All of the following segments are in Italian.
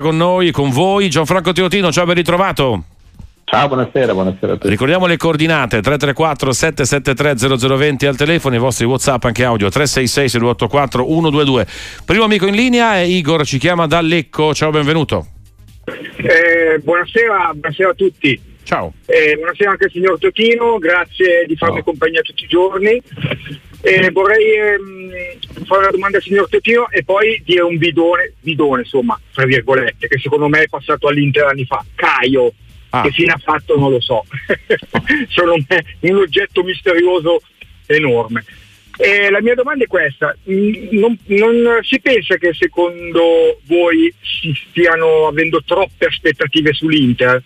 con noi, con voi, Gianfranco Teotino, ciao ben ritrovato. Ciao, buonasera, buonasera a tutti. Ricordiamo le coordinate 334 773 0020 al telefono, i vostri WhatsApp anche audio 366 6284 122. Primo amico in linea è Igor, ci chiama da Lecco. Ciao, benvenuto. Eh, buonasera, buonasera a tutti. Ciao. Eh, buonasera anche al signor Totino, grazie di farmi Ciao. compagnia tutti i giorni. Eh, vorrei ehm, fare una domanda al signor Totino e poi dire un bidone, bidone insomma, tra virgolette, che secondo me è passato all'Inter anni fa. Caio, Ah. che fine ha fatto non lo so. Secondo me un oggetto misterioso enorme. Eh, la mia domanda è questa, Mm, non, non si pensa che secondo voi si stiano avendo troppe aspettative sull'Inter?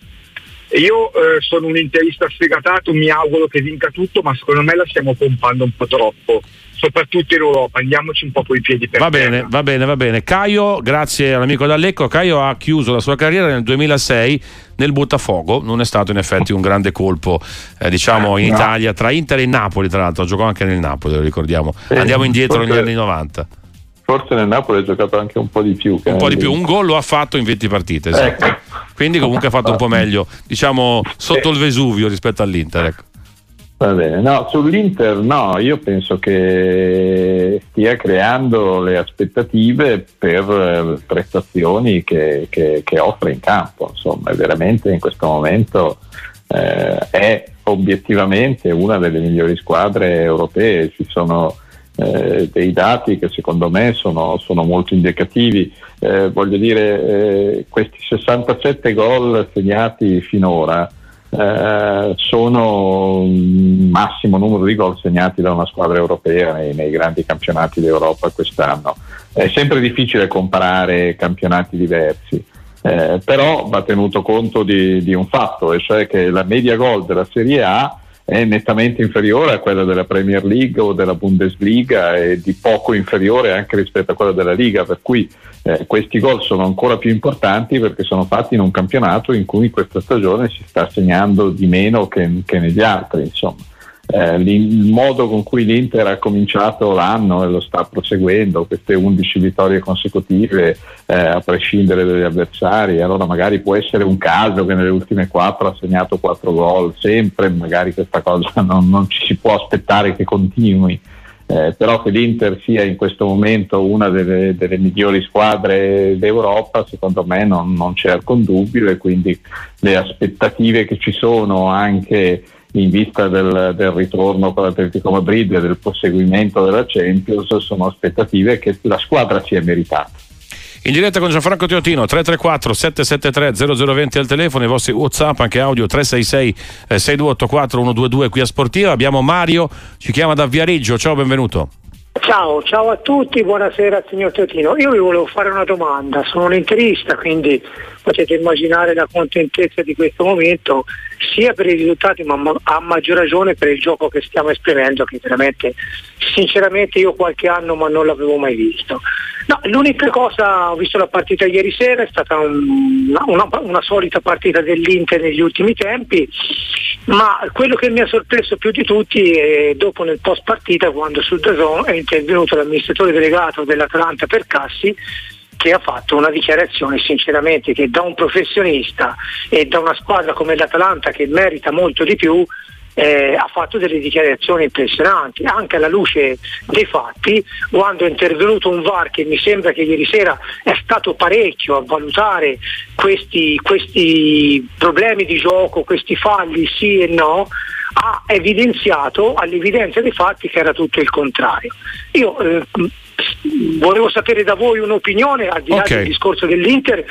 Io eh, sono un interista sfegatato, mi auguro che vinca tutto, ma secondo me la stiamo pompando un po' troppo, soprattutto in Europa, andiamoci un po' coi piedi per Va terra. bene, va bene, va bene. Caio, grazie all'amico D'Allecco, Caio ha chiuso la sua carriera nel 2006 nel Buttafogo, non è stato in effetti un grande colpo, eh, diciamo, in No. Italia, tra Inter e Napoli, tra l'altro, giocò anche nel Napoli, lo ricordiamo. Andiamo indietro negli anni 90. Forse nel Napoli ha giocato anche un po' di più. Un po' di più, un gol lo ha fatto in 20 partite, esatto. Ecco. Quindi comunque ha fatto un po' meglio, diciamo, sotto il Vesuvio rispetto all'Inter, ecco. Va bene, no, sull'Inter no, io penso che stia creando le aspettative per eh, prestazioni che, che- che offre in campo, insomma, veramente in questo momento eh, è obiettivamente una delle migliori squadre europee, ci sono eh, dei dati che secondo me sono, sono molto indicativi, Eh, voglio dire, eh, questi 67 gol segnati finora eh, sono il massimo numero di gol segnati da una squadra europea nei, nei grandi campionati d'Europa quest'anno. È sempre difficile comparare campionati diversi, eh, però va tenuto conto di, di un fatto, e cioè che la media gol della Serie A è nettamente inferiore a quella della Premier League o della Bundesliga e di poco inferiore anche rispetto a quella della Liga, per cui eh, questi gol sono ancora più importanti perché sono fatti in un campionato in cui questa stagione si sta segnando di meno che, che negli altri. Insomma. Eh, il modo con cui l'Inter ha cominciato l'anno e lo sta proseguendo, queste 11 vittorie consecutive eh, a prescindere dagli avversari, allora magari può essere un caso che nelle ultime 4 ha segnato 4 gol, sempre magari questa cosa non, non ci si può aspettare che continui. Eh, però che l'Inter sia in questo momento una delle, delle migliori squadre d'Europa, secondo me non, non c'è alcun dubbio e quindi le aspettative che ci sono anche in vista del, del ritorno con l'Atletico Madrid e del proseguimento della Champions sono aspettative che la squadra si è meritata. In diretta con Gianfranco Teotino 334 773 0020 al telefono, i vostri WhatsApp anche audio 366 eh, 6284 122 qui a Sportiva. Abbiamo Mario, ci chiama da Viareggio. Ciao, benvenuto. Ciao, ciao a tutti, buonasera signor Teotino. Io vi volevo fare una domanda, sono un interista, quindi potete immaginare la contentezza di questo momento, sia per i risultati ma a maggior ragione per il gioco che stiamo esprimendo, che veramente, sinceramente io qualche anno ma non l'avevo mai visto. No, l'unica cosa, ho visto la partita ieri sera, è stata un- una, una solita partita dell'Inter negli ultimi tempi, ma quello che mi ha sorpreso più di tutti è dopo nel post partita quando sul DAZN è intervenuto l'amministratore delegato dell'Atalanta per Cassi che ha fatto una dichiarazione sinceramente che da un professionista e da una squadra come l'Atalanta che merita molto di più eh, ha fatto delle dichiarazioni impressionanti, anche alla luce dei fatti, quando è intervenuto un VAR che mi sembra che ieri sera è stato parecchio a valutare questi, questi problemi di gioco, questi falli sì e no, ha evidenziato all'evidenza dei fatti che era tutto il contrario. Io eh, volevo sapere da voi un'opinione al di là Ok. del discorso dell'Inter.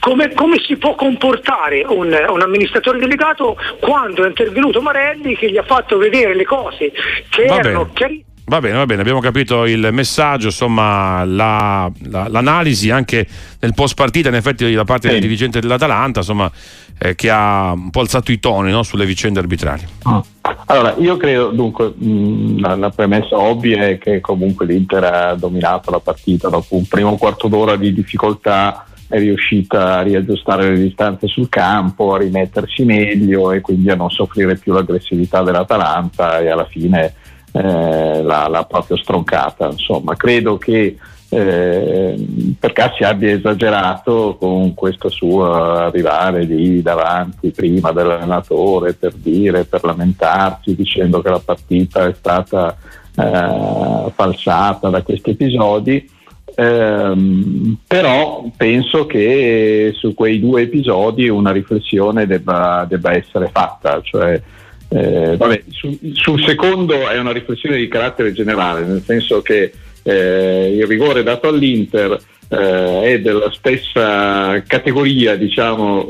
Come, come si può comportare un, un amministratore delegato quando è intervenuto Marelli che gli ha fatto vedere le cose che Va erano chiarissime? Va bene, va bene, abbiamo capito il messaggio, insomma, la- la- l'analisi anche nel post partita, in effetti, da parte del dirigente dell'Atalanta, insomma, eh, che ha un po' alzato i toni no, sulle vicende arbitrarie. Allora, io credo, dunque, mh, la, la premessa ovvia è che comunque l'Inter ha dominato la partita dopo un primo quarto d'ora di difficoltà, è riuscita a riaggiustare le distanze sul campo, a rimettersi meglio e quindi a non soffrire più l'aggressività dell'Atalanta e alla fine eh, l'ha, l'ha proprio stroncata. Insomma, credo che eh, per Cassi abbia esagerato con questo suo arrivare lì davanti prima dell'allenatore per dire, per lamentarsi dicendo che la partita è stata eh, falsata da questi episodi. Eh, però penso che su quei due episodi una riflessione debba, debba essere fatta, cioè, eh, vabbè, su, sul secondo è una riflessione di carattere generale, nel senso che eh, il rigore dato all'Inter eh, è della stessa categoria diciamo,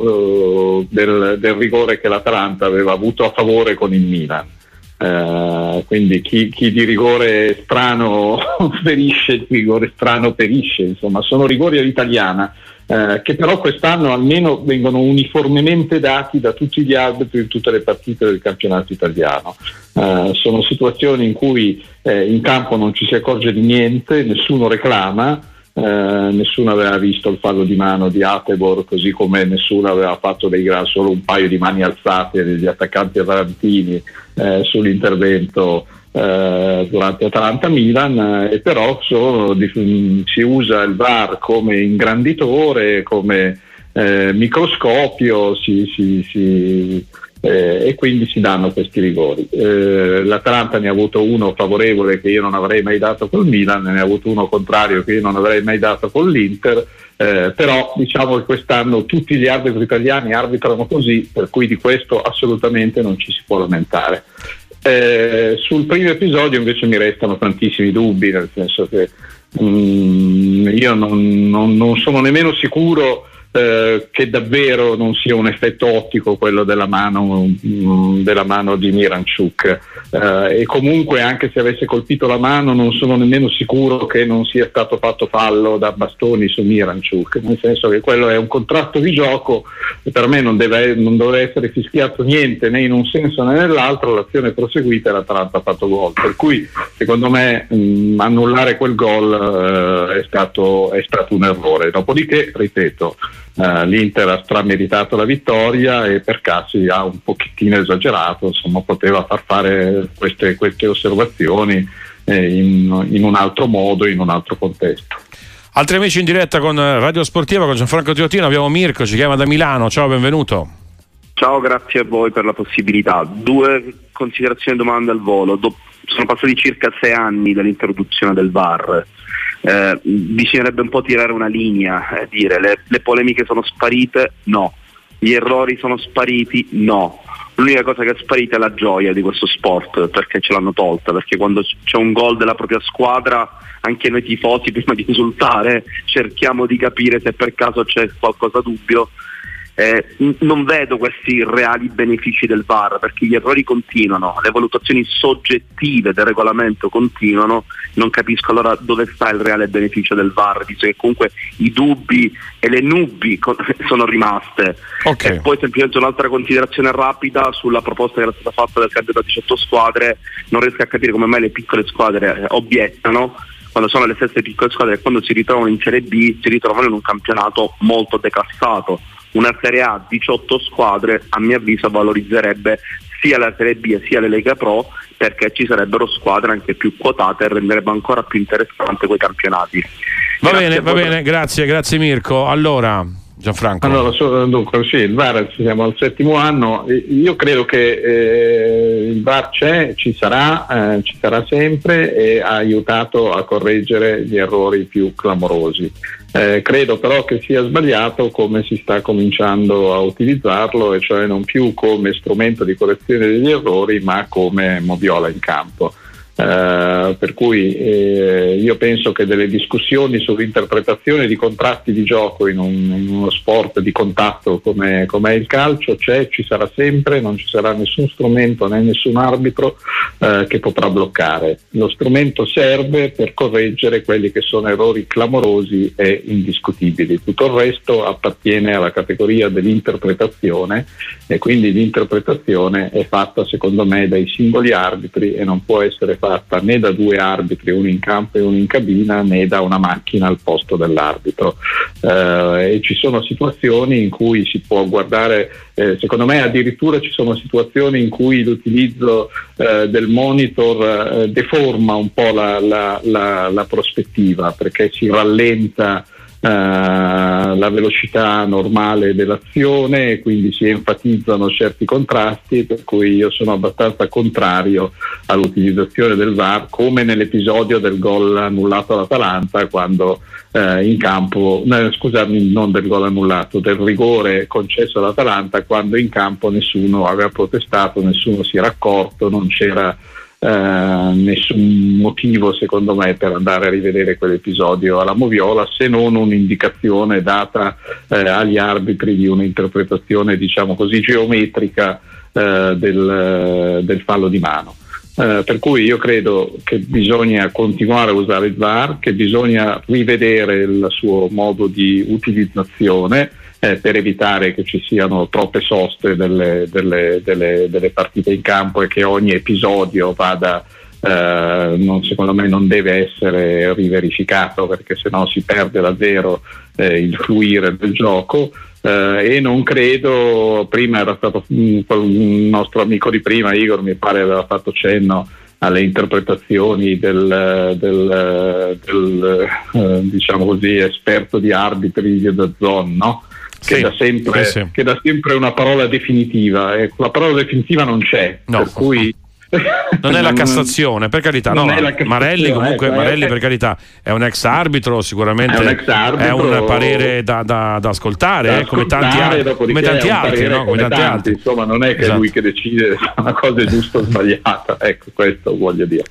eh, del, del, rigore che l'Atalanta aveva avuto a favore con il Milan. Eh, quindi chi, chi, di rigore strano ferisce, di rigore strano perisce, insomma sono rigori all'italiana eh, che però quest'anno almeno vengono uniformemente dati da tutti gli arbitri in tutte le partite del campionato italiano. Eh, sono situazioni in cui eh, in campo non ci si accorge di niente, nessuno reclama. Eh, nessuno aveva visto il fallo di mano di Atebor, così come nessuno aveva fatto dei grandi, solo un paio di mani alzate degli attaccanti avanzini eh, sull'intervento eh, durante Atalanta-Milan eh, e però sono, di, si usa il VAR come ingranditore, come eh, microscopio si, si, si, eh, e quindi si danno questi rigori. Eh, L'Atalanta ne ha avuto uno favorevole che io non avrei mai dato col Milan, ne ha avuto uno contrario che io non avrei mai dato con l'Inter. Eh, però diciamo che quest'anno tutti gli arbitri italiani arbitrano così, per cui di questo assolutamente non ci si può lamentare. Eh, sul primo episodio invece mi restano tantissimi dubbi, nel senso che mm, io non, non, non, sono nemmeno sicuro eh, che davvero non sia un effetto ottico quello della mano, mm, della mano di Miranchuk. Eh, e comunque anche se avesse colpito la mano non sono nemmeno sicuro che non sia stato fatto fallo da bastoni su Miranchuk, nel senso che quello è un contratto di gioco e per me non deve, non deve essere fischiato niente né in un senso né nell'altro, l'azione è proseguita e l'Atalanta ha fatto gol, per cui secondo me mh, mm, annullare quel gol eh, è, stato, è stato un errore, dopodiché ripeto Uh, L'Inter ha strameritato la vittoria e per Cassi ha un pochettino esagerato, insomma poteva far fare queste, queste osservazioni eh, in, in, un altro modo, in un altro contesto. Altri amici in diretta con Radio Sportiva, con Gianfranco Tiottino, abbiamo Mirko, ci chiama da Milano, ciao, benvenuto. Ciao, grazie a voi per la possibilità. Due considerazioni e domande al volo. Do- sono passati circa sei anni dall'introduzione del VAR eh, bisognerebbe un po' tirare una linea e dire le, le polemiche sono sparite? No. Gli errori sono spariti? No. L'unica cosa che è sparita è la gioia di questo sport perché ce l'hanno tolta, perché quando c'è un gol della propria squadra anche noi tifosi prima di insultare cerchiamo di capire se per caso c'è qualcosa dubbio eh, non vedo questi reali benefici del VAR perché gli errori continuano, le valutazioni soggettive del regolamento continuano, non capisco allora dove sta il reale beneficio del VAR, visto che comunque i dubbi e le nubi sono rimaste. Okay. E poi semplicemente un'altra considerazione rapida sulla proposta che era stata fatta del cambio da 18 squadre, non riesco a capire come mai le piccole squadre eh, obiettano quando sono le stesse piccole squadre e quando si ritrovano in Serie B si ritrovano in un campionato molto declassato una Serie A 18 squadre a mio avviso valorizzerebbe sia la Serie B sia la Lega Pro perché ci sarebbero squadre anche più quotate e renderebbe ancora più interessante quei campionati. Va grazie bene, va bene, grazie, grazie Mirko. Allora, Gianfranco. Allora, dunque, sì, il VAR, siamo al settimo anno, io credo che eh, il VAR c'è, ci sarà, eh, ci sarà sempre e ha aiutato a correggere gli errori più clamorosi. Eh, credo però che sia sbagliato come si sta cominciando a utilizzarlo, e cioè non più come strumento di correzione degli errori, ma come moviola in campo. Uh, per cui eh, io penso che delle discussioni sull'interpretazione di contratti di gioco in, un, in uno sport di contatto come, è il calcio c'è, ci sarà sempre, non ci sarà nessun strumento né nessun arbitro uh, che potrà bloccare. Lo strumento serve per correggere quelli che sono errori clamorosi e indiscutibili. Tutto il resto appartiene alla categoria dell'interpretazione e quindi l'interpretazione è fatta secondo me dai singoli arbitri e non può essere fatta fatta né da due arbitri, uno in campo e uno in cabina, né da una macchina al posto dell'arbitro. Eh, e ci sono situazioni in cui si può guardare, eh, secondo me addirittura ci sono situazioni in cui l'utilizzo eh, del monitor eh, deforma un po' la, la, la, la prospettiva perché si rallenta la velocità normale dell'azione quindi si enfatizzano certi contrasti per cui io sono abbastanza contrario all'utilizzazione del VAR come nell'episodio del gol annullato all'Atalanta quando eh, in campo, no, scusami non del gol annullato, del rigore concesso all'Atalanta quando in campo nessuno aveva protestato, nessuno si era accorto, non c'era eh, nessun motivo secondo me per andare a rivedere quell'episodio alla Moviola se non un'indicazione data eh, agli arbitri di un'interpretazione diciamo così geometrica eh, del, del, fallo di mano. Eh, per cui io credo che bisogna continuare a usare il VAR, che bisogna rivedere il suo modo di utilizzazione eh, per evitare che ci siano troppe soste delle, delle, delle, delle partite in campo e che ogni episodio vada Uh, non, secondo me non deve essere riverificato perché sennò si perde davvero eh, il fluire del gioco uh, e non credo, prima era stato un, un, nostro amico di prima, Igor mi pare aveva fatto cenno alle interpretazioni del, del, del uh, diciamo così, esperto di arbitri di Zone, no? Che, sì, dà sempre, sì, che, dà sempre, una parola definitiva. e la parola definitiva non c'è, no. per cui non è la Cassazione, per carità. No, Marelli comunque, ecco, Marelli per carità è un ex arbitro, sicuramente è un, arbitro, è un parere da, da, da ascoltare, da eh, come tanti, come tanti altri. No? Come tanti altri. Insomma, non è che esatto. è lui che decide se una cosa è giusta o sbagliata, ecco questo voglio dire.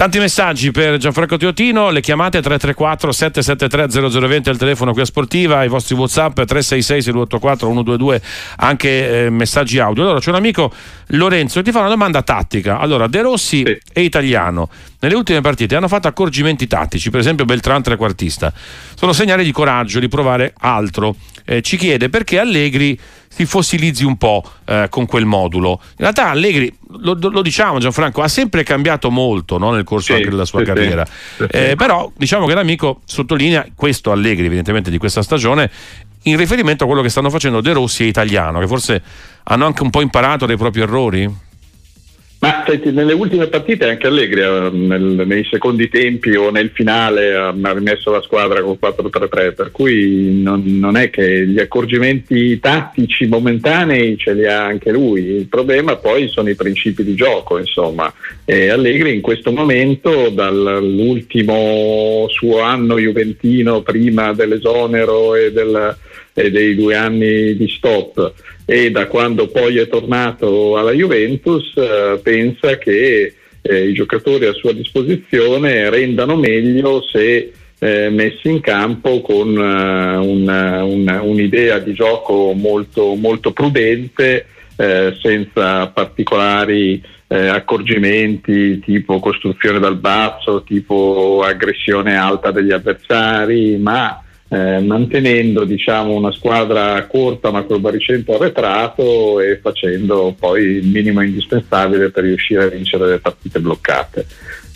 Tanti messaggi per Gianfranco Teotino, le chiamate 334 773 0020 al telefono qui a Sportiva, i vostri Whatsapp 366 684 122, anche eh, messaggi audio. Allora c'è un amico Lorenzo che ti fa una domanda tattica. Allora, De Rossi sì. e Italiano nelle ultime partite hanno fatto accorgimenti tattici, per esempio Beltran trequartista. Sono segnali di coraggio, di provare altro. Eh, ci chiede perché Allegri si fossilizzi un po' eh, con quel modulo. In realtà Allegri, lo, lo, diciamo Gianfranco, ha sempre cambiato molto no, nel corso sì, anche della sua sì, carriera. Sì, eh, però diciamo che l'amico sottolinea questo Allegri evidentemente di questa stagione in riferimento a quello che stanno facendo De Rossi e Italiano, che forse hanno anche un po' imparato dai propri errori. Ma senti, nelle ultime partite anche Allegri eh, nel, nei secondi tempi o nel finale ha rimesso la squadra con 4-3-3, per cui non, non, è che gli accorgimenti tattici momentanei ce li ha anche lui, il problema poi sono i principi di gioco, insomma. E Allegri in questo momento, dall'ultimo suo anno juventino prima dell'esonero e, del, e dei due anni di stop, e da quando poi è tornato alla Juventus eh, pensa che eh, i giocatori a sua disposizione rendano meglio se eh, messi in campo con uh, una, una, un'idea di gioco molto, molto prudente, eh, senza particolari eh, accorgimenti tipo costruzione dal basso, tipo aggressione alta degli avversari, ma eh, mantenendo diciamo, una squadra corta ma col baricentro arretrato e facendo poi il minimo indispensabile per riuscire a vincere le partite bloccate.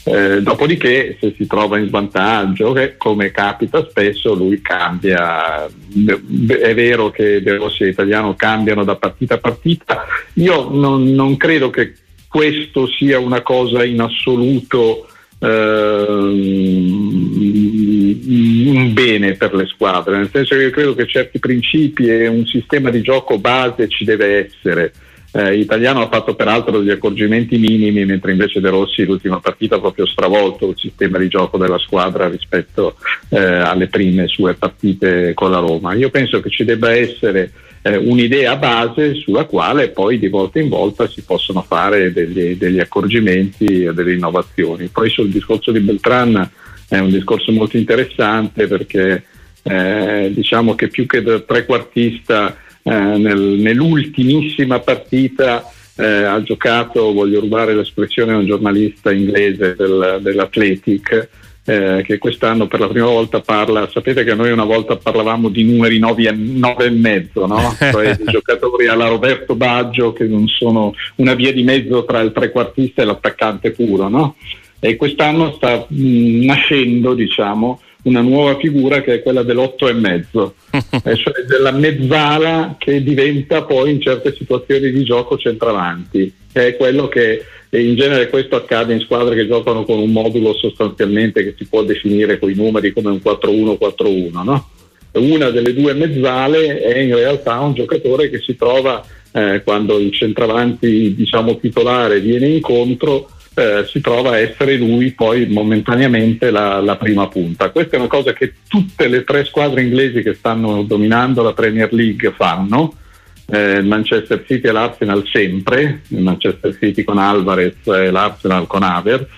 Eh, dopodiché se si trova in svantaggio, come capita spesso, lui cambia. È vero che De Rossi e Italiano cambiano da partita a partita. Io non, non credo che questo sia una cosa in assoluto Ehm, un bene per le squadre, nel senso che io credo che certi principi e un sistema di gioco base ci deve essere. Eh, Italiano ha fatto peraltro degli accorgimenti minimi, mentre invece De Rossi l'ultima partita ha proprio stravolto il sistema di gioco della squadra rispetto eh, alle prime sue partite con la Roma. Io penso che ci debba essere eh, un'idea base sulla quale poi di volta in volta si possono fare degli, degli accorgimenti e delle innovazioni. Poi sul discorso di Beltran è un discorso molto interessante perché eh, diciamo che più che da trequartista eh, nel, nell'ultimissima partita eh, ha giocato, voglio rubare l'espressione a un giornalista inglese del, dell'Athletic, eh, che quest'anno per la prima volta parla, sapete che noi una volta parlavamo di numeri 9 e, mezzo, no? cioè di giocatori alla Roberto Baggio che non sono una via di mezzo tra il trequartista e l'attaccante puro, no? E quest'anno sta mh, mm, nascendo diciamo, una nuova figura che è quella dell'otto e mezzo, cioè della mezzala che diventa poi in certe situazioni di gioco centravanti, che è quello che in genere questo accade in squadre che giocano con un modulo sostanzialmente che si può definire con i numeri come un 4-1-4-1. No? Una delle due mezzale è in realtà un giocatore che si trova eh, quando il centravanti diciamo, titolare viene incontro eh, si trova a essere lui poi momentaneamente la, la, prima punta. Questa è una cosa che tutte le tre squadre inglesi che stanno dominando la Premier League fanno. Eh, Manchester City e l'Arsenal sempre, Manchester City con Alvarez e l'Arsenal con Avers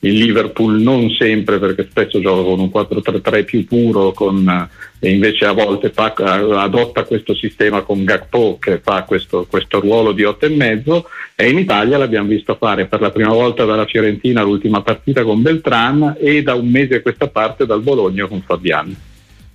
il Liverpool non sempre perché spesso gioca con un 4-3-3 più puro con, e invece a volte fa, adotta questo sistema con Gakpo che fa questo, questo ruolo di 8,5 e in Italia l'abbiamo visto fare per la prima volta dalla Fiorentina l'ultima partita con Beltran e da un mese a questa parte dal Bologna con Fabiani.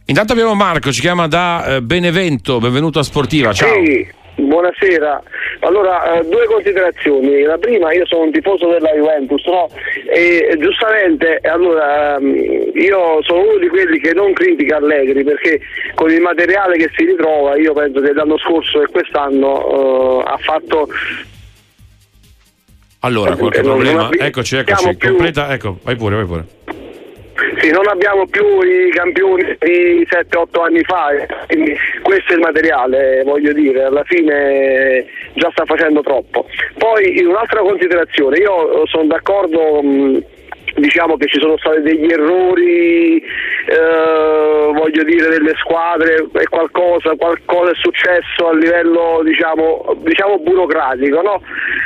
Intanto abbiamo Marco, ci chiama da eh, Benevento, benvenuto a Sportiva, ciao. Ehi. Buonasera, allora eh, due considerazioni, la prima io sono un tifoso della Juventus no? e giustamente allora, ehm, io sono uno di quelli che non critica Allegri perché con il materiale che si ritrova io penso che l'anno scorso e quest'anno uh, ha fatto allora, qualche problema? Eccoci, eccoci, completa, ecco, vai pure, vai pure. Sì, non abbiamo più i campioni di 7-8 anni fa, eh. quindi questo è il materiale, voglio dire, alla fine già sta facendo troppo. Poi un'altra considerazione, io sono d'accordo mh, diciamo che ci sono stati degli errori, eh, voglio dire, delle squadre e qualcosa, qualcosa è successo a livello diciamo, diciamo burocratico, no?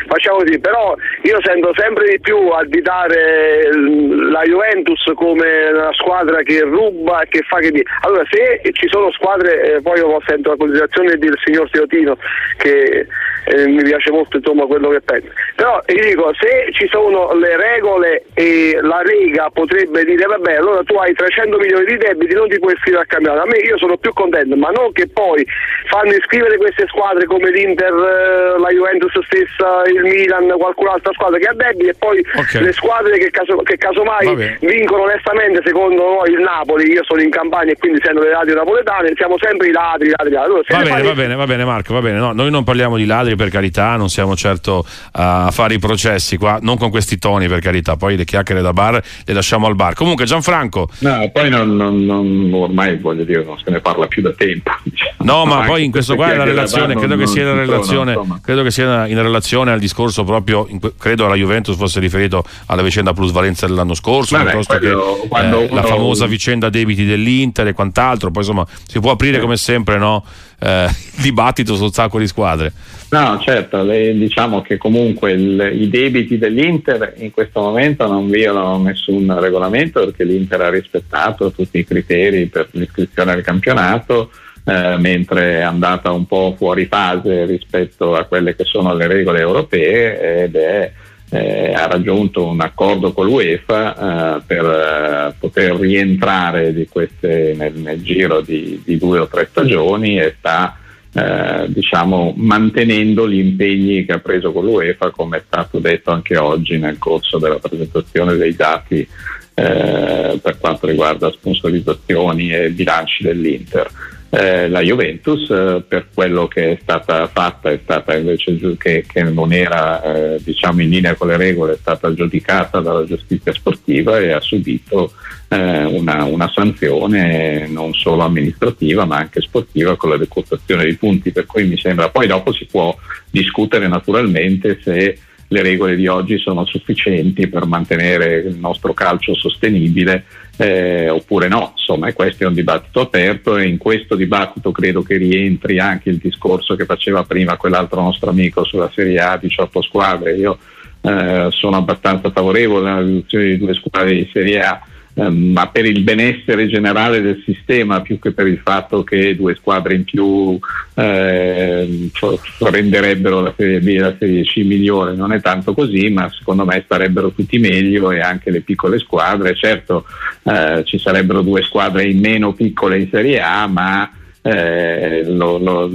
Facciamo così, però io sento sempre di più additare la Juventus come una squadra che ruba e che fa che dire. Allora se ci sono squadre, eh, poi io sento la considerazione del signor Teotino che eh, mi piace molto insomma quello che pensa. Però io dico, se ci sono le regole e la Lega potrebbe dire vabbè allora tu hai 300 milioni di debiti, non ti puoi iscrivere al campionato. A me io sono più contento, ma non che poi fanno iscrivere queste squadre come l'Inter, eh, la Juventus stessa, il Milan, qualcun'altra squadra che ha debiti e poi okay. le squadre che, caso, che casomai vincono onestamente secondo noi il Napoli, io sono in campagna e quindi essendo le radio napoletane, siamo sempre i ladri, i ladri, i ladri. Allora, va, bene, va bene, va bene Marco, va bene. No, noi non parliamo di ladri per carità, non siamo certo a fare i processi qua, non con questi toni per carità, poi le chiacchiere da bar le lasciamo al bar. Comunque Gianfranco. No, poi non, non, non, ormai voglio dire, non se ne parla più da tempo. Diciamo. No, ma poi in questo qua è la relazione, credo che sia in relazione, credo che sia in relazione al discorso proprio, credo alla Juventus fosse riferito alla vicenda plusvalenza dell'anno scorso, Vabbè, piuttosto che eh, la famosa vicenda debiti dell'Inter e quant'altro, poi insomma si può aprire come sempre no, eh, dibattito sul sacco di squadre. No, certo, le, diciamo che comunque il, i debiti dell'Inter in questo momento non violano nessun regolamento perché l'Inter ha rispettato tutti i criteri per l'iscrizione al campionato, eh, mentre è andata un po' fuori fase rispetto a quelle che sono le regole europee ed è, eh, ha raggiunto un accordo con l'UEFA eh, per eh, poter rientrare queste, nel, nel, giro di, di due o tre stagioni e sta eh, diciamo, mantenendo gli impegni che ha preso con l'UEFA, come è stato detto anche oggi nel corso della presentazione dei dati eh, per quanto riguarda sponsorizzazioni e bilanci dell'Inter. Eh, la Juventus eh, per quello che è stata fatta è stata invece che, che non era eh, diciamo in linea con le regole è stata giudicata dalla giustizia sportiva e ha subito eh, una, una, sanzione non solo amministrativa ma anche sportiva con la decurtazione dei punti per cui mi sembra poi dopo si può discutere naturalmente se le regole di oggi sono sufficienti per mantenere il nostro calcio sostenibile eh, oppure no. Insomma, questo è un dibattito aperto e in questo dibattito credo che rientri anche il discorso che faceva prima quell'altro nostro amico sulla Serie A 18 squadre. Io eh, sono abbastanza favorevole alla riduzione di due squadre di Serie A ma per il benessere generale del sistema più che per il fatto che due squadre in più eh, renderebbero la Serie B e la Serie C migliore, non è tanto così, ma secondo me starebbero tutti meglio e anche le piccole squadre, certo eh, ci sarebbero due squadre in meno piccole in Serie A, ma eh, lo, lo,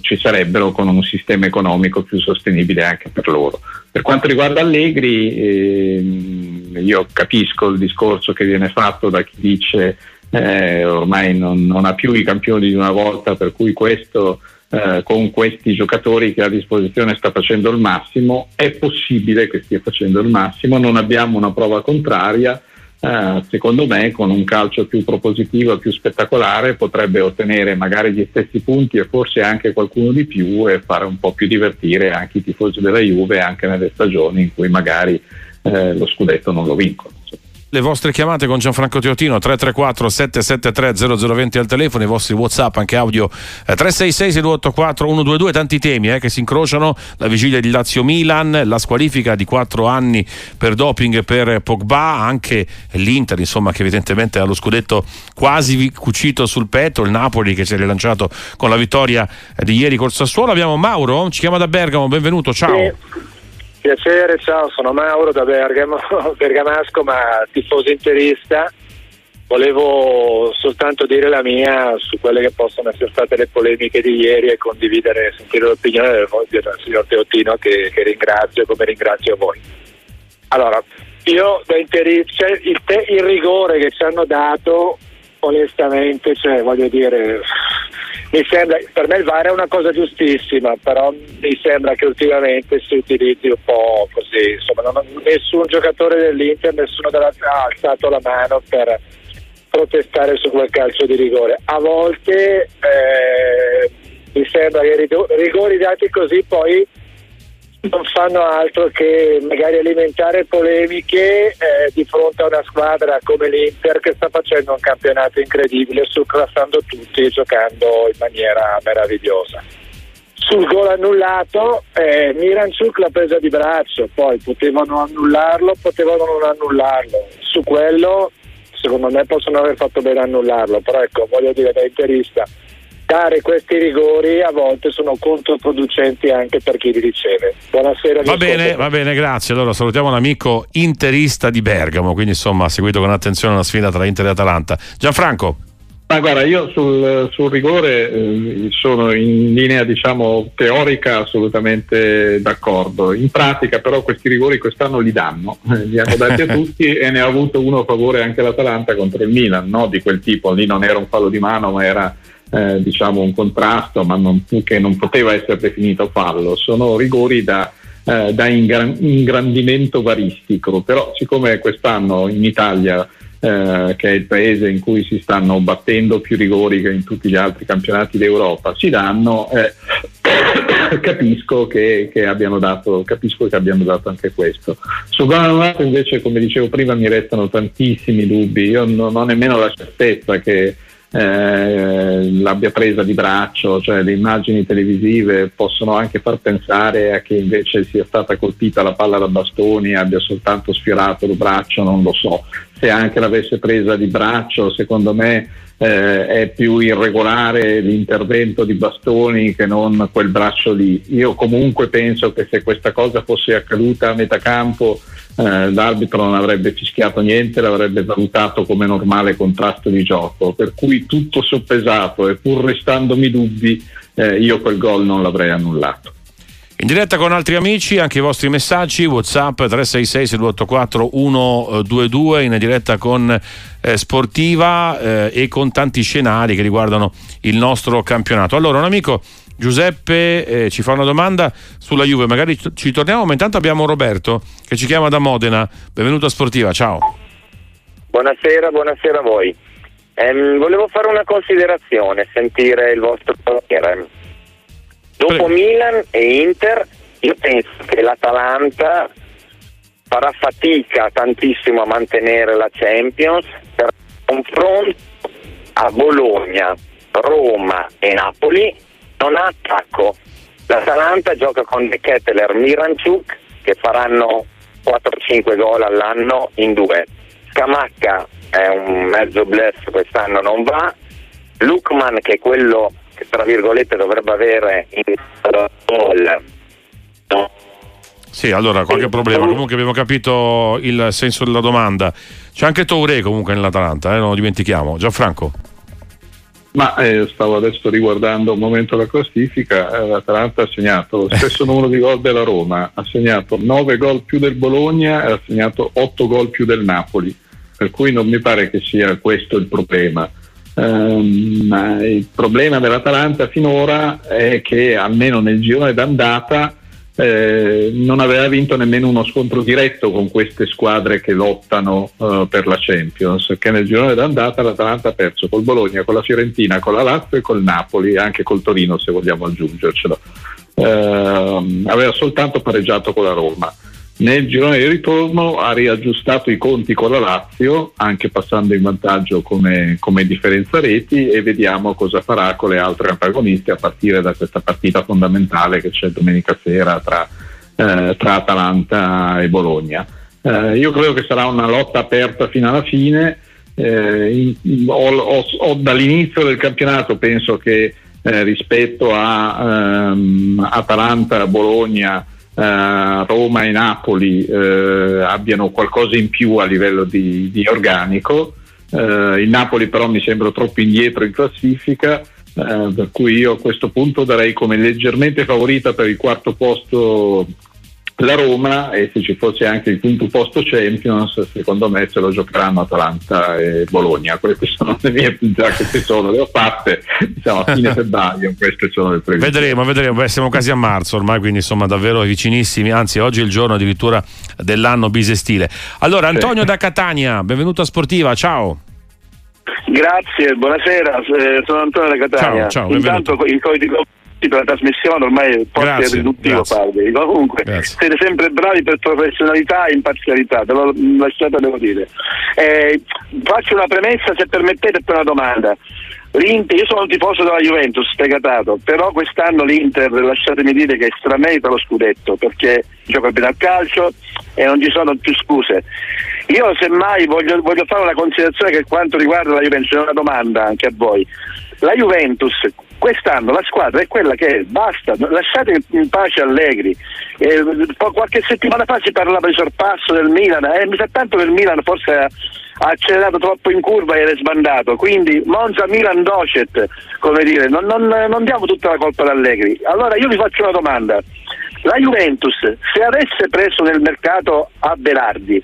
ci sarebbero con un sistema economico più sostenibile anche per loro. Per quanto riguarda Allegri, eh, io capisco il discorso che viene fatto da chi dice eh, ormai non, non, ha più i campioni di una volta, per cui questo eh, con questi giocatori che ha a disposizione sta facendo il massimo, è possibile che stia facendo il massimo, non abbiamo una prova contraria eh, secondo me con un calcio più propositivo e più spettacolare potrebbe ottenere magari gli stessi punti e forse anche qualcuno di più e fare un po' più divertire anche i tifosi della Juve anche nelle stagioni in cui magari eh, lo scudetto non lo vincono le vostre chiamate con Gianfranco Teotino 334 773 0020 al telefono, i vostri Whatsapp anche audio eh, 366 6284 122, tanti temi eh, che si incrociano, la vigilia di Lazio Milan, la squalifica di 4 anni per doping per Pogba, anche l'Inter, insomma, che evidentemente ha lo scudetto quasi cucito sul petto, il Napoli che si è rilanciato con la vittoria di ieri col Sassuolo. Abbiamo Mauro, ci chiama da Bergamo, benvenuto, ciao. Sì. Piacere, ciao, sono Mauro da Bergamo, bergamasco ma tifoso interista. Volevo soltanto dire la mia su quelle che possono essere state le polemiche di ieri e condividere, sentire l'opinione del, del signor Teotino che, che ringrazio come ringrazio voi. Allora, io da interista, il, te, il rigore che ci hanno dato onestamente, cioè, voglio dire, mi sembra, per me il VAR è una cosa giustissima, però mi sembra che ultimamente si utilizzi un po' così, insomma, non, nessun giocatore dell'Inter, nessuno ha alzato la mano per protestare su quel calcio di rigore. A volte eh, mi sembra che i rigori dati così poi non fanno altro che magari alimentare polemiche eh, di fronte a una squadra come l'Inter che sta facendo un campionato incredibile, surclassando tutti e giocando in maniera meravigliosa. Sul gol annullato, eh, Miranciuk l'ha presa di braccio, poi potevano annullarlo, potevano non annullarlo. Su quello, secondo me, possono aver fatto bene annullarlo, però ecco, voglio dire da interista dare questi rigori a volte sono controproducenti anche per chi li riceve. Buonasera. Va bene, va bene, grazie. Allora salutiamo l'amico interista di Bergamo, quindi insomma ha seguito con attenzione la sfida tra Inter e Atalanta. Gianfranco. Ma guarda, io sul, sul rigore eh, sono in linea diciamo teorica assolutamente d'accordo. In pratica però questi rigori quest'anno li danno, eh, li hanno dati a tutti e ne ha avuto uno a favore anche l'Atalanta contro il Milan, no? di quel tipo, lì non era un fallo di mano ma era eh, diciamo un contrasto ma non, che non poteva essere definito fallo, sono rigori da, eh, da ingran- ingrandimento varistico, però siccome quest'anno in Italia eh, che è il paese in cui si stanno battendo più rigori che in tutti gli altri campionati d'Europa, si danno, eh, capisco, che, che dato, capisco, che, abbiano dato, anche questo. Su Granollato invece, come dicevo prima, mi restano tantissimi dubbi, io non ho nemmeno la certezza che eh, l'abbia presa di braccio, cioè le immagini televisive possono anche far pensare a che invece sia stata colpita la palla da bastoni e abbia soltanto sfiorato il braccio, non lo so. Se anche l'avesse presa di braccio, secondo me eh, è più irregolare l'intervento di bastoni che non quel braccio lì. Io comunque penso che se questa cosa fosse accaduta a metà campo eh, l'arbitro non avrebbe fischiato niente, l'avrebbe valutato come normale contrasto di gioco, per cui tutto soppesato e pur restandomi dubbi eh, io quel gol non l'avrei annullato. In diretta con altri amici, anche i vostri messaggi, Whatsapp 366 6284 122, in diretta con eh, Sportiva eh, e con tanti scenari che riguardano il nostro campionato. Allora, un amico Giuseppe eh, ci fa una domanda sulla Juve, magari ci torniamo, ma intanto abbiamo Roberto che ci chiama da Modena. Benvenuto a Sportiva, ciao. Buonasera, buonasera a voi. Ehm, volevo fare una considerazione, sentire il vostro. Dopo Prego. Milan e Inter, io penso che l'Atalanta farà fatica tantissimo a mantenere la Champions per confronto a Bologna, Roma e Napoli non ha attacco. L'Atalanta gioca con De Ketteler, Miranchuk che faranno 4-5 gol all'anno in due. Scamacca è un mezzo blef, quest'anno non va, Lukman che è quello che tra virgolette dovrebbe avere in gol no. Sì, allora qualche problema. Comunque abbiamo capito il senso della domanda. C'è anche Touré comunque nell'Atalanta, eh? non lo dimentichiamo. Gianfranco. Ma eh, stavo adesso riguardando un momento la classifica, eh, l'Atalanta ha segnato lo stesso numero di gol della Roma, ha segnato 9 gol più del Bologna e ha segnato 8 gol più del Napoli, per cui non mi pare che sia questo il problema. Um, il problema dell'Atalanta finora è che almeno nel girone d'andata eh, non aveva vinto nemmeno uno scontro diretto con queste squadre che lottano uh, per la Champions, che nel girone d'andata l'Atalanta ha perso col Bologna, con la Fiorentina, con la Lazio e col Napoli, anche col Torino se vogliamo aggiungercelo. Uh, aveva soltanto pareggiato con la Roma. Nel girone di ritorno ha riaggiustato i conti con la Lazio, anche passando in vantaggio come, come, differenza reti e vediamo cosa farà con le altre antagoniste a partire da questa partita fondamentale che c'è domenica sera tra, eh, tra Atalanta e Bologna. Eh, io credo che sarà una lotta aperta fino alla fine. Eh, ho, ho, ho, dall'inizio del campionato penso che eh, rispetto a ehm, Atalanta Bologna Uh, Roma e Napoli uh, abbiano qualcosa in più a livello di, di organico. Uh, il Napoli però mi sembra troppo indietro in classifica, per cui io a questo punto darei come leggermente favorita per il quarto posto la Roma e se ci fosse anche il quinto posto Champions secondo me se lo giocheranno Atalanta e Bologna. Queste sono le mie già queste sono le ho fatte diciamo a fine febbraio queste sono le previsioni. Vedremo vedremo. Beh, siamo quasi a marzo ormai quindi insomma davvero vicinissimi. Anzi oggi è il giorno addirittura dell'anno bisestile. Allora Antonio sì. da Catania benvenuto a Sportiva ciao. Grazie, buonasera, eh, sono Antonio da Catania. Ciao, ciao, Intanto il codice per la trasmissione ormai forse è riduttivo farvi. Comunque grazie. siete sempre bravi per professionalità e imparzialità, te lo lasciate devo dire. Eh, faccio una premessa se permettete per una domanda. L'Inter, io sono un tifoso della Juventus, sfegatato, però quest'anno l'Inter, lasciatemi dire che stramerita lo scudetto perché gioca bene al calcio e non ci sono più scuse. Io semmai voglio, voglio fare una considerazione che quanto riguarda la Juventus, è una domanda anche a voi. La Juventus quest'anno la squadra è quella che basta, lasciate in pace Allegri. Eh, qualche settimana fa si parlava di sorpasso del Milan e eh, mi sa tanto che il Milan forse ha, ha accelerato troppo in curva ed è sbandato. Quindi Monza Milan Docet, come dire, non, non, non diamo tutta la colpa ad Allegri. Allora io vi faccio una domanda. La Juventus, se avesse preso nel mercato a Berardi,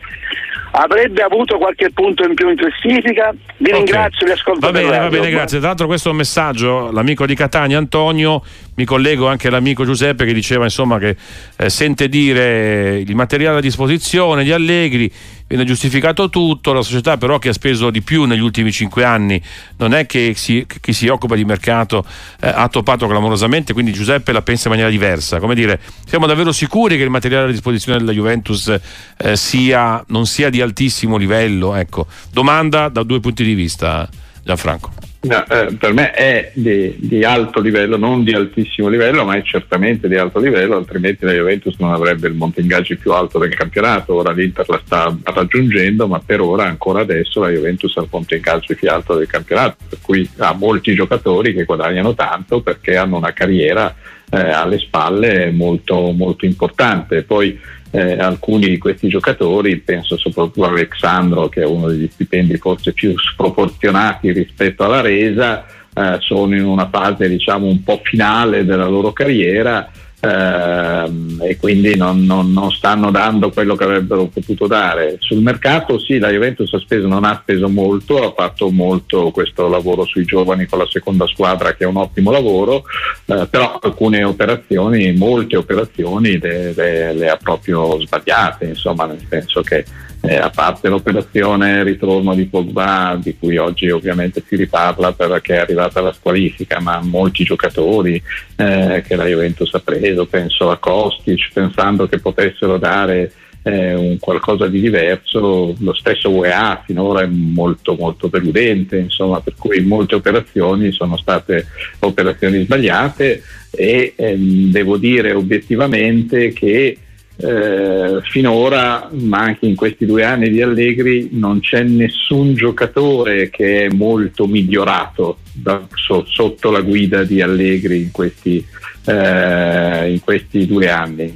avrebbe avuto qualche punto in più in classifica. Vi okay. ringrazio, vi ascolto. Va bene, va bene, grazie. Tra l'altro questo è un messaggio, l'amico di Catania Antonio, mi collego anche all'amico Giuseppe che diceva insomma che eh, sente dire il materiale a disposizione di Allegri viene giustificato tutto, la società però che ha speso di più negli ultimi cinque anni non è che si, chi si occupa di mercato eh, ha toppato clamorosamente, quindi Giuseppe la pensa in maniera diversa. Come dire, siamo davvero sicuri che il materiale a disposizione della Juventus eh, sia, non sia di altissimo livello? Ecco. Domanda da due punti di vista, Gianfranco. No, eh, per me è di, di, alto livello, non di altissimo livello, ma è certamente di alto livello, altrimenti la Juventus non avrebbe il monte ingaggi più alto del campionato. Ora l'Inter la sta raggiungendo, ma per ora, ancora adesso, la Juventus ha il monte ingaggi più alto del campionato, per cui ha molti giocatori che guadagnano tanto perché hanno una carriera eh, alle spalle molto, molto importante. Poi eh, alcuni di questi giocatori, penso soprattutto a Alexandro che è uno degli stipendi forse più sproporzionati rispetto alla resa, eh, sono in una fase diciamo un po' finale della loro carriera ehm, e quindi non, non, non, stanno dando quello che avrebbero potuto dare. Sul mercato sì, la Juventus ha speso, non ha speso molto, ha fatto molto questo lavoro sui giovani con la seconda squadra che è un ottimo lavoro, eh, però alcune operazioni, molte operazioni le, le, le ha proprio sbagliate, insomma nel senso che eh, a parte l'operazione ritorno di Pogba di cui oggi ovviamente si riparla perché è arrivata la squalifica ma molti giocatori eh, che la Juventus ha preso penso a Kostic pensando che potessero dare eh, un qualcosa di diverso lo stesso UEA finora è molto molto deludente insomma per cui molte operazioni sono state operazioni sbagliate e ehm, devo dire obiettivamente che eh, finora, ma anche in questi due anni di Allegri, non c'è nessun giocatore che è molto migliorato da, so, sotto la guida di Allegri in questi, eh, in questi due anni.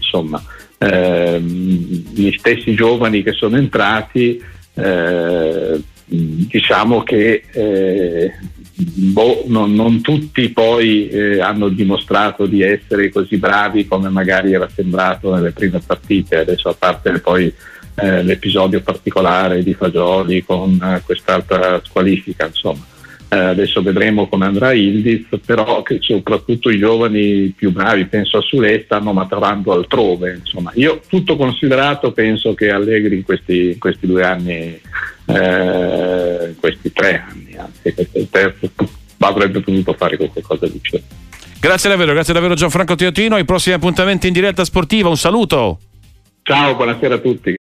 Eh, gli stessi giovani che sono entrati, eh, diciamo che eh, boh, non, non, tutti poi eh, hanno dimostrato di essere così bravi come magari era sembrato nelle prime partite, adesso a parte poi eh, l'episodio particolare di Fagioli con eh, quest'altra squalifica, insomma. Eh, adesso vedremo come andrà Ildiz, però che soprattutto i giovani più bravi, penso a Sule, stanno maturando altrove. Insomma. Io tutto considerato penso che Allegri in questi, in questi due anni eh, questi tre anni, anzi questo è il terzo, avrebbe potuto fare qualcosa di più. Grazie davvero, grazie davvero Gianfranco Teotino, ai prossimi appuntamenti in diretta sportiva, un saluto. Ciao, buonasera a tutti.